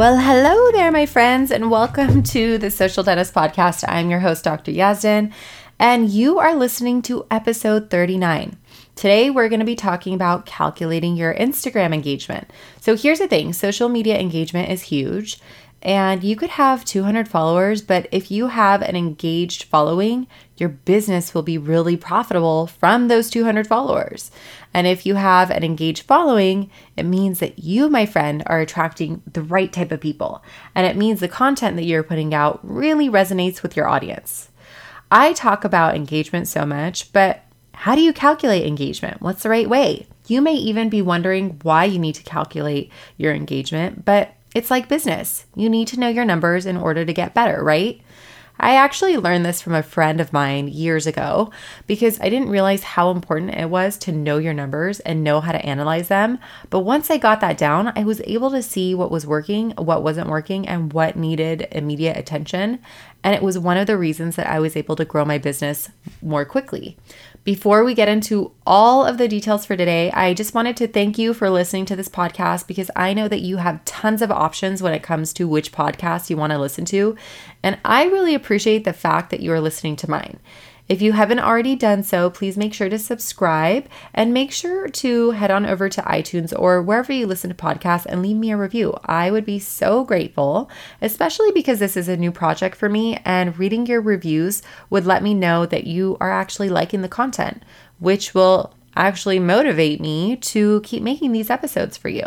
Well, hello there, my friends, and welcome to the Social Dentist Podcast. I'm your host, Dr. Yazdan, and you are listening to episode 39. Today, we're going to be talking about calculating your Instagram engagement. So, here's the thing social media engagement is huge, and you could have 200 followers, but if you have an engaged following, your business will be really profitable from those 200 followers. And if you have an engaged following, it means that you, my friend, are attracting the right type of people. And it means the content that you're putting out really resonates with your audience. I talk about engagement so much, but how do you calculate engagement? What's the right way? You may even be wondering why you need to calculate your engagement, but it's like business. You need to know your numbers in order to get better, right? I actually learned this from a friend of mine years ago because I didn't realize how important it was to know your numbers and know how to analyze them. But once I got that down, I was able to see what was working, what wasn't working, and what needed immediate attention. And it was one of the reasons that I was able to grow my business more quickly. Before we get into all of the details for today, I just wanted to thank you for listening to this podcast because I know that you have tons of options when it comes to which podcast you want to listen to. And I really appreciate the fact that you are listening to mine. If you haven't already done so, please make sure to subscribe and make sure to head on over to iTunes or wherever you listen to podcasts and leave me a review. I would be so grateful, especially because this is a new project for me and reading your reviews would let me know that you are actually liking the content, which will actually motivate me to keep making these episodes for you.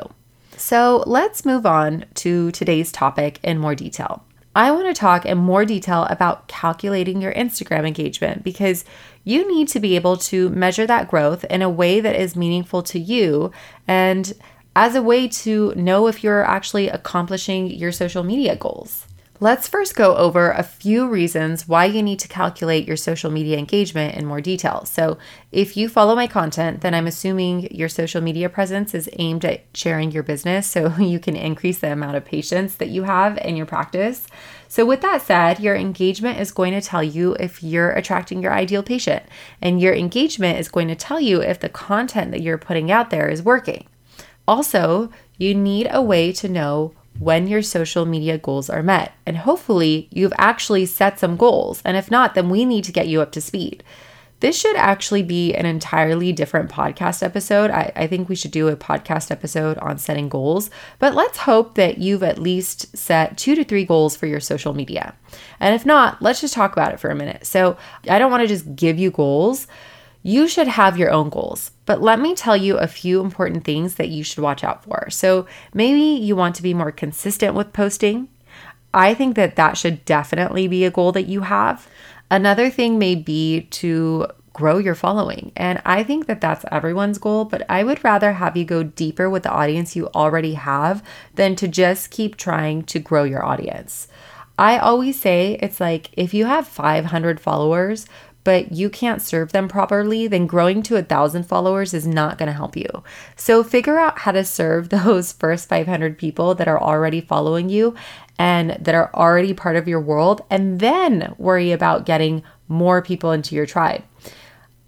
So let's move on to today's topic in more detail. I want to talk in more detail about calculating your Instagram engagement because you need to be able to measure that growth in a way that is meaningful to you and as a way to know if you're actually accomplishing your social media goals. Let's first go over a few reasons why you need to calculate your social media engagement in more detail. So, if you follow my content, then I'm assuming your social media presence is aimed at sharing your business so you can increase the amount of patients that you have in your practice. So, with that said, your engagement is going to tell you if you're attracting your ideal patient, and your engagement is going to tell you if the content that you're putting out there is working. Also, you need a way to know when your social media goals are met. And hopefully, you've actually set some goals. And if not, then we need to get you up to speed. This should actually be an entirely different podcast episode. I, I, think we should do a podcast episode on setting goals, but let's hope that you've at least set two to three goals for your social media. And if not, let's just talk about it for a minute. So I don't want to just give you goals. You should have your own goals, but let me tell you a few important things that you should watch out for. So, maybe you want to be more consistent with posting. I think that that should definitely be a goal that you have. Another thing may be to grow your following. And I think that that's everyone's goal, but I would rather have you go deeper with the audience you already have than to just keep trying to grow your audience. I always say it's like if you have 500 followers, but you can't serve them properly, then growing to a thousand followers is not going to help you. So figure out how to serve those first 500 people that are already following you and that are already part of your world, and then worry about getting more people into your tribe.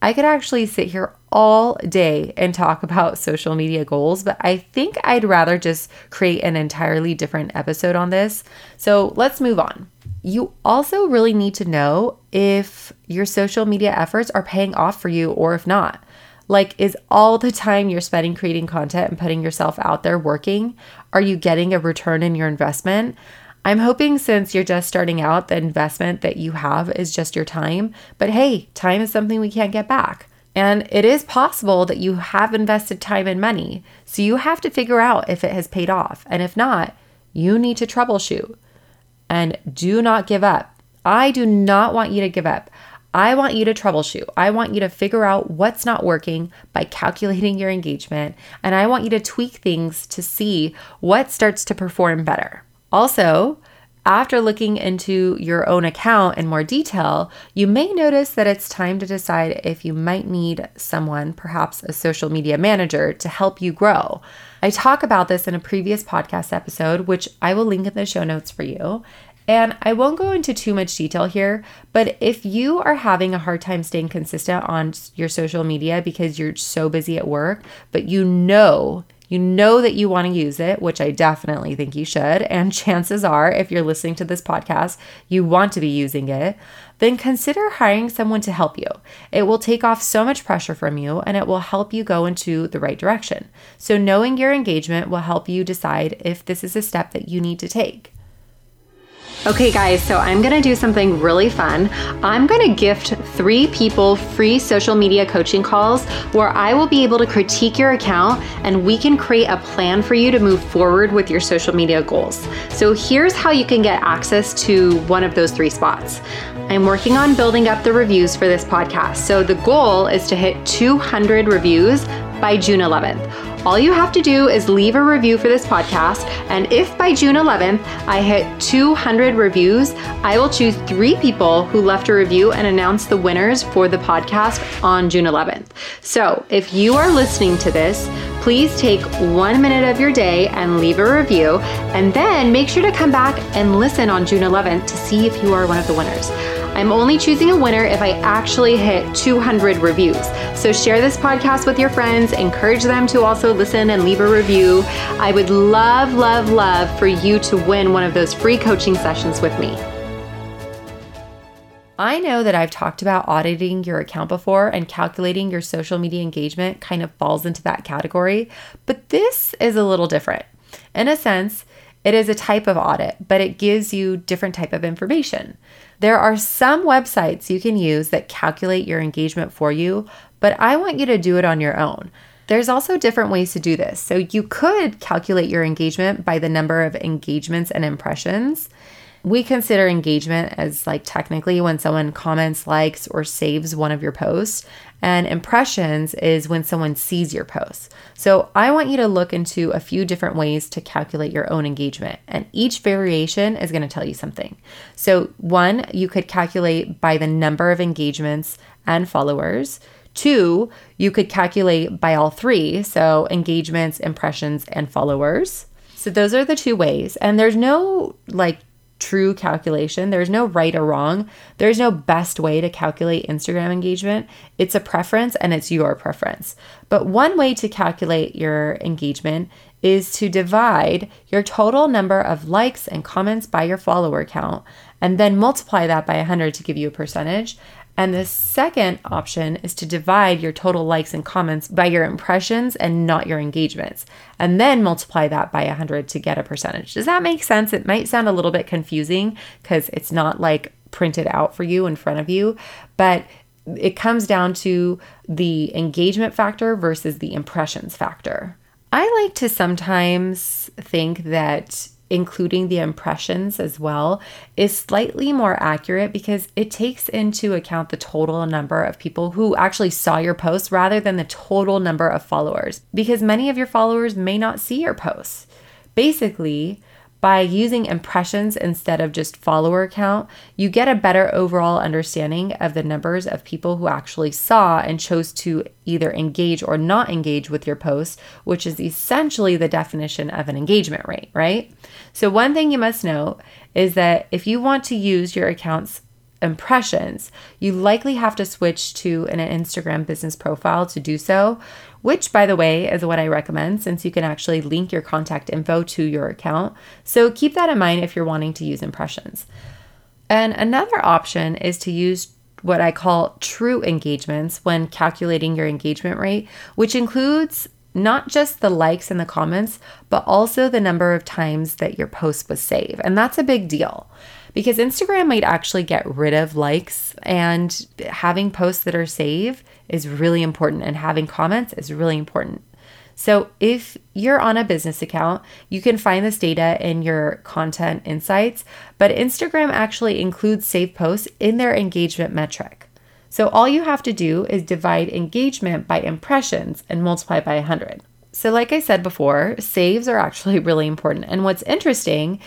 I could actually sit here all day and talk about social media goals, but I think I'd rather just create an entirely different episode on this. So let's move on. You also really need to know if your social media efforts are paying off for you or if not. Like, is all the time you're spending creating content and putting yourself out there working? Are you getting a return in your investment? I'm hoping since you're just starting out, the investment that you have is just your time. But hey, time is something we can't get back. And it is possible that you have invested time and money. So you have to figure out if it has paid off. And if not, you need to troubleshoot and do not give up. I do not want you to give up. I want you to troubleshoot. I want you to figure out what's not working by calculating your engagement. And I want you to tweak things to see what starts to perform better. Also, after looking into your own account in more detail, you may notice that it's time to decide if you might need someone, perhaps a social media manager, to help you grow. I talk about this in a previous podcast episode, which I will link in the show notes for you. And I won't go into too much detail here, but if you are having a hard time staying consistent on your social media because you're so busy at work, but you know you know that you want to use it, which I definitely think you should. And chances are, if you're listening to this podcast, you want to be using it, then consider hiring someone to help you. It will take off so much pressure from you and it will help you go into the right direction. So, knowing your engagement will help you decide if this is a step that you need to take. Okay, guys, so I'm gonna do something really fun. I'm gonna gift three people free social media coaching calls where I will be able to critique your account and we can create a plan for you to move forward with your social media goals. So here's how you can get access to one of those three spots. I'm working on building up the reviews for this podcast. So the goal is to hit 200 reviews by June 11th. All you have to do is leave a review for this podcast, and if by June 11th I hit 200 reviews, I will choose three people who left a review and announce the winners for the podcast on June 11th. So if you are listening to this, please take one minute of your day and leave a review, and then make sure to come back and listen on June 11th to see if you are one of the winners. I'm only choosing a winner if I actually hit 200 reviews. So share this podcast with your friends, encourage them to also listen and leave a review. I would love, love, love for you to win one of those free coaching sessions with me. I know that I've talked about auditing your account before and calculating your social media engagement kind of falls into that category, but this is a little different. In a sense, it is a type of audit, but it gives you different type of information. There are some websites you can use that calculate your engagement for you, but I want you to do it on your own. There's also different ways to do this. So you could calculate your engagement by the number of engagements and impressions we consider engagement as like technically when someone comments, likes, or saves one of your posts. And impressions is when someone sees your posts. So I want you to look into a few different ways to calculate your own engagement. And each variation is going to tell you something. So, one, you could calculate by the number of engagements and followers. Two, you could calculate by all three. So, engagements, impressions, and followers. So, those are the two ways. And there's no like true calculation. There's no right or wrong. There's no best way to calculate Instagram engagement. It's a preference and it's your preference. But one way to calculate your engagement is to divide your total number of likes and comments by your follower count and then multiply that by 100 to give you a percentage. And the second option is to divide your total likes and comments by your impressions and not your engagements, and then multiply that by 100 to get a percentage. Does that make sense? It might sound a little bit confusing because it's not like printed out for you in front of you, but it comes down to the engagement factor versus the impressions factor. I like to sometimes think that including the impressions as well, is slightly more accurate because it takes into account the total number of people who actually saw your post rather than the total number of followers, because many of your followers may not see your posts. Basically, by using impressions instead of just follower count, you get a better overall understanding of the numbers of people who actually saw and chose to either engage or not engage with your post, which is essentially the definition of an engagement rate, right? So, one thing you must know is that if you want to use your account's impressions, you likely have to switch to an Instagram business profile to do so, which, by the way, is what I recommend since you can actually link your contact info to your account. So keep that in mind if you're wanting to use impressions. And another option is to use what I call true engagements when calculating your engagement rate, which includes not just the likes and the comments, but also the number of times that your post was saved. And that's a big deal because Instagram might actually get rid of likes and having posts that are saved is really important and having comments is really important. So, if you're on a business account, you can find this data in your content insights, but Instagram actually includes saved posts in their engagement metric. So, all you have to do is divide engagement by impressions and multiply by 100. So, like I said before, saves are actually really important. And what's interesting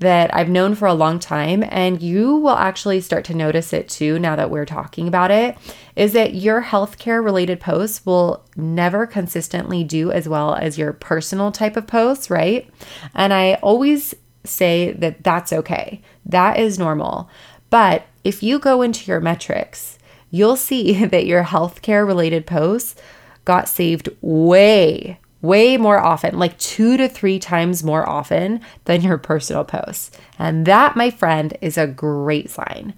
that I've known for a long time, and you will actually start to notice it too now that we're talking about it, is that your healthcare related posts will never consistently do as well as your personal type of posts, right? And I always say that that's okay, that is normal. But if you go into your metrics, you'll see that your healthcare related posts got saved way, way more often, like two to three times more often than your personal posts. And that, my friend, is a great sign.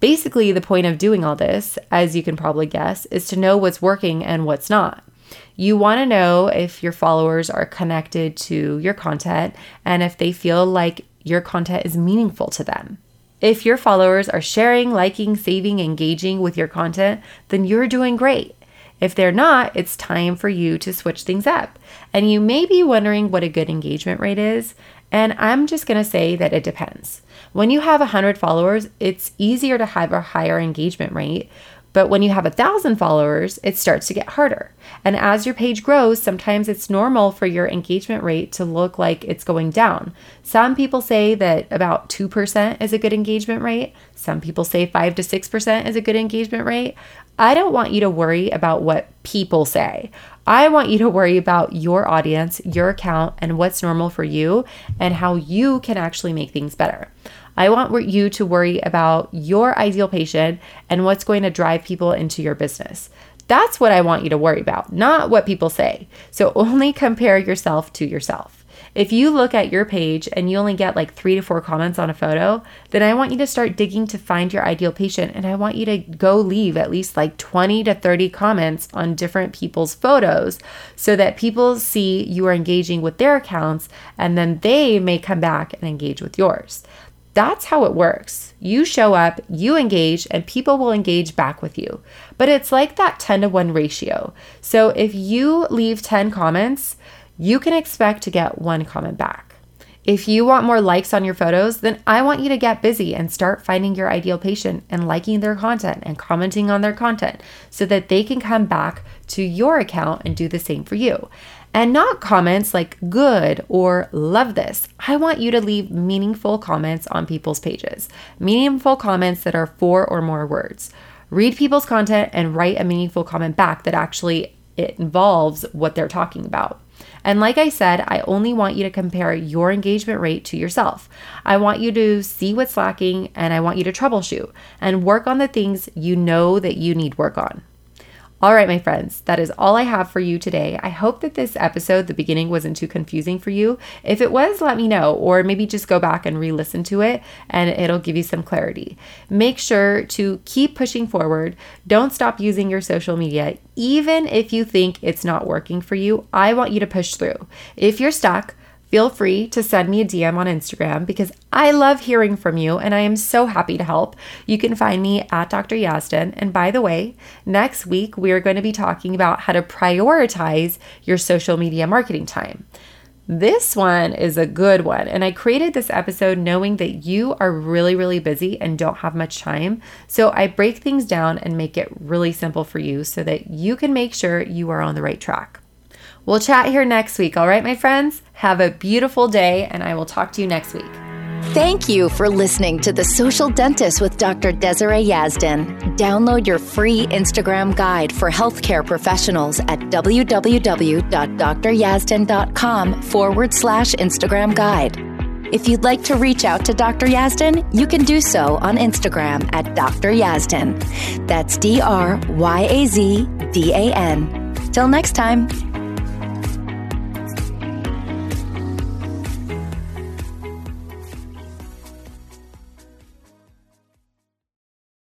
Basically, the point of doing all this, as you can probably guess, is to know what's working and what's not. You want to know if your followers are connected to your content and if they feel like your content is meaningful to them. If your followers are sharing, liking, saving, engaging with your content, then you're doing great. If they're not, it's time for you to switch things up. And you may be wondering what a good engagement rate is. And I'm just to say that it depends. When you have 100 followers, it's easier to have a higher engagement rate. But when you have a thousand followers, it starts to get harder. And as your page grows, sometimes it's normal for your engagement rate to look like it's going down. Some people say that about 2% is a good engagement rate. Some people say 5 to 6% is a good engagement rate. I don't want you to worry about what people say. I want you to worry about your audience, your account, and what's normal for you and how you can actually make things better. I want you to worry about your ideal patient and what's going to drive people into your business. That's what I want you to worry about, not what people say. So only compare yourself to yourself. If you look at your page and you only get like three to four comments on a photo, then I want you to start digging to find your ideal patient. And I want you to go leave at least like 20 to 30 comments on different people's photos so that people see you are engaging with their accounts and then they may come back and engage with yours. That's how it works. You show up, you engage, and people will engage back with you. But it's like that 10 to 1 ratio. So if you leave 10 comments, you can expect to get one comment back. If you want more likes on your photos, then I want you to get busy and start finding your ideal patient and liking their content and commenting on their content so that they can come back to your account and do the same for you. And not comments like good or love this. I want you to leave meaningful comments on people's pages, meaningful comments that are four or more words. Read people's content and write a meaningful comment back that actually it involves what they're talking about. And like I said, I only want you to compare your engagement rate to yourself. I want you to see what's lacking and I want you to troubleshoot and work on the things you know that you need work on. All right, my friends, that is all I have for you today. I hope that this episode, the beginning, wasn't too confusing for you. If it was, let me know, or maybe just go back and re listen to it and it'll give you some clarity. Make sure to keep pushing forward. Don't stop using your social media, even if you think it's not working for you. I want you to push through. If you're stuck, feel free to send me a DM on Instagram because I love hearing from you and I am so happy to help. You can find me at Dr. Yazdan. And by the way, next week we are going to be talking about how to prioritize your social media marketing time. This one is a good one. And I created this episode knowing that you are really, really busy and don't have much time. So I break things down and make it really simple for you so that you can make sure you are on the right track. We'll chat here next week, all right, my friends? Have a beautiful day, and I will talk to you next week. Thank you for listening to The Social Dentist with Dr. Desiree Yazdan. Download your free Instagram guide for healthcare professionals at www.dryazdan.com forward slash Instagram guide. If you'd like to reach out to Dr. Yazdan, you can do so on Instagram at Dr. Yazdan. That's D R Y A Z D A N. Till next time.